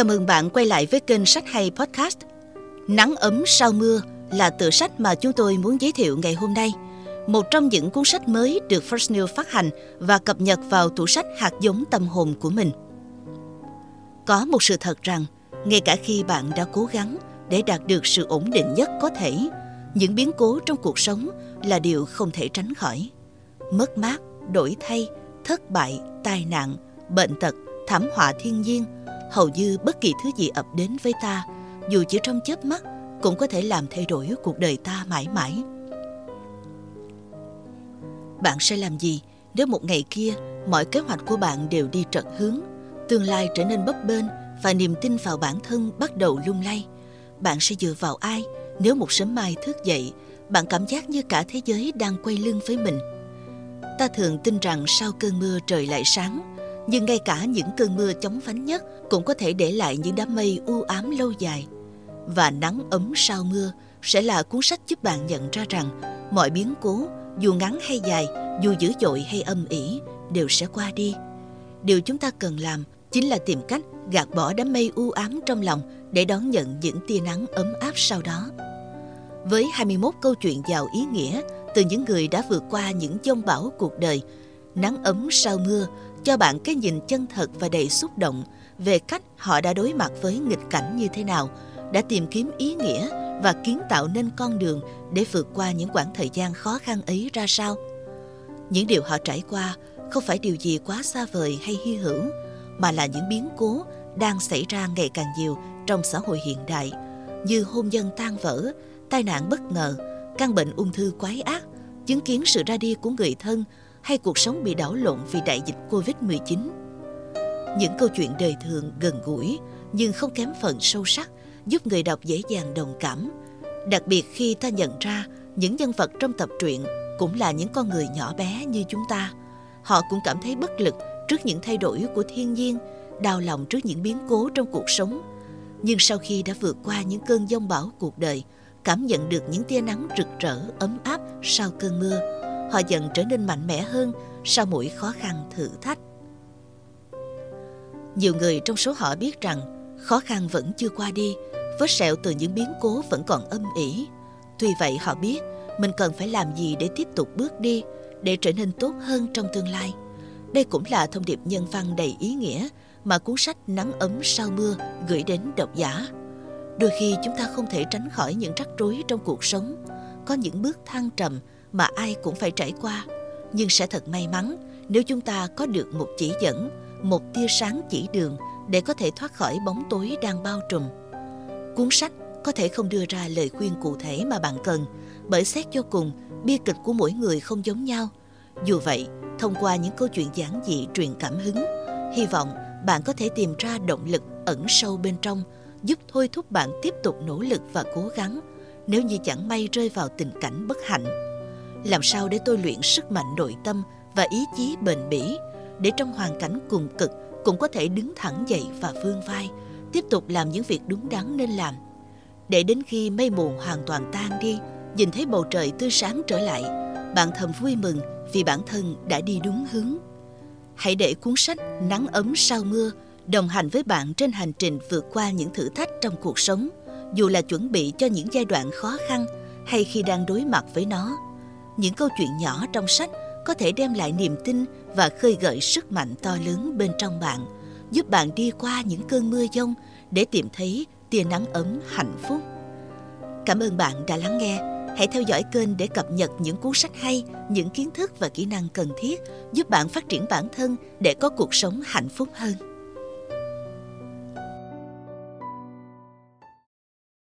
Chào mừng bạn quay lại với kênh Sách Hay Podcast. Nắng ấm sau mưa là tựa sách mà chúng tôi muốn giới thiệu ngày hôm nay. Một trong những cuốn sách mới được First New phát hành và cập nhật vào tủ sách hạt giống tâm hồn của mình. Có một sự thật rằng, ngay cả khi bạn đã cố gắng để đạt được sự ổn định nhất có thể, những biến cố trong cuộc sống là điều không thể tránh khỏi. Mất mát, đổi thay, thất bại, tai nạn, bệnh tật, thảm họa thiên nhiên – hầu như bất kỳ thứ gì ập đến với ta, dù chỉ trong chớp mắt, cũng có thể làm thay đổi cuộc đời ta mãi mãi. Bạn sẽ làm gì nếu một ngày kia mọi kế hoạch của bạn đều đi trật hướng, tương lai trở nên bấp bênh và niềm tin vào bản thân bắt đầu lung lay? Bạn sẽ dựa vào ai nếu một sớm mai thức dậy, bạn cảm giác như cả thế giới đang quay lưng với mình? Ta thường tin rằng sau cơn mưa trời lại sáng nhưng ngay cả những cơn mưa chóng vánh nhất cũng có thể để lại những đám mây u ám lâu dài. Và nắng ấm sau mưa sẽ là cuốn sách giúp bạn nhận ra rằng mọi biến cố, dù ngắn hay dài, dù dữ dội hay âm ỉ, đều sẽ qua đi. Điều chúng ta cần làm chính là tìm cách gạt bỏ đám mây u ám trong lòng để đón nhận những tia nắng ấm áp sau đó. Với 21 câu chuyện giàu ý nghĩa từ những người đã vượt qua những dông bão cuộc đời, nắng ấm sau mưa cho bạn cái nhìn chân thật và đầy xúc động về cách họ đã đối mặt với nghịch cảnh như thế nào, đã tìm kiếm ý nghĩa và kiến tạo nên con đường để vượt qua những quãng thời gian khó khăn ấy ra sao. Những điều họ trải qua không phải điều gì quá xa vời hay hy hữu, mà là những biến cố đang xảy ra ngày càng nhiều trong xã hội hiện đại, như hôn nhân tan vỡ, tai nạn bất ngờ, căn bệnh ung thư quái ác, chứng kiến sự ra đi của người thân hay cuộc sống bị đảo lộn vì đại dịch Covid-19. Những câu chuyện đời thường gần gũi nhưng không kém phần sâu sắc giúp người đọc dễ dàng đồng cảm. Đặc biệt khi ta nhận ra những nhân vật trong tập truyện cũng là những con người nhỏ bé như chúng ta. Họ cũng cảm thấy bất lực trước những thay đổi của thiên nhiên, đau lòng trước những biến cố trong cuộc sống. Nhưng sau khi đã vượt qua những cơn giông bão cuộc đời, cảm nhận được những tia nắng rực rỡ, ấm áp sau cơn mưa, họ dần trở nên mạnh mẽ hơn sau mỗi khó khăn thử thách. Nhiều người trong số họ biết rằng khó khăn vẫn chưa qua đi, vết sẹo từ những biến cố vẫn còn âm ỉ. Tuy vậy họ biết mình cần phải làm gì để tiếp tục bước đi, để trở nên tốt hơn trong tương lai. Đây cũng là thông điệp nhân văn đầy ý nghĩa mà cuốn sách Nắng ấm sau mưa gửi đến độc giả. Đôi khi chúng ta không thể tránh khỏi những rắc rối trong cuộc sống, có những bước thăng trầm mà ai cũng phải trải qua. Nhưng sẽ thật may mắn, nếu chúng ta có được một chỉ dẫn, một tia sáng chỉ đường để có thể thoát khỏi bóng tối đang bao trùm. Cuốn sách có thể không đưa ra lời khuyên cụ thể mà bạn cần, bởi xét cho cùng bi kịch của mỗi người không giống nhau. Dù vậy, thông qua những câu chuyện giản dị truyền cảm hứng, hy vọng bạn có thể tìm ra động lực ẩn sâu bên trong, giúp thôi thúc bạn tiếp tục nỗ lực và cố gắng, nếu như chẳng may rơi vào tình cảnh bất hạnh làm sao để tôi luyện sức mạnh nội tâm và ý chí bền bỉ, để trong hoàn cảnh cùng cực cũng có thể đứng thẳng dậy và vươn vai, tiếp tục làm những việc đúng đắn nên làm. Để đến khi mây mù hoàn toàn tan đi, nhìn thấy bầu trời tươi sáng trở lại, bạn thầm vui mừng vì bản thân đã đi đúng hướng. Hãy để cuốn sách nắng ấm sau mưa đồng hành với bạn trên hành trình vượt qua những thử thách trong cuộc sống, dù là chuẩn bị cho những giai đoạn khó khăn hay khi đang đối mặt với nó những câu chuyện nhỏ trong sách có thể đem lại niềm tin và khơi gợi sức mạnh to lớn bên trong bạn, giúp bạn đi qua những cơn mưa giông để tìm thấy tia nắng ấm hạnh phúc. Cảm ơn bạn đã lắng nghe. Hãy theo dõi kênh để cập nhật những cuốn sách hay, những kiến thức và kỹ năng cần thiết giúp bạn phát triển bản thân để có cuộc sống hạnh phúc hơn.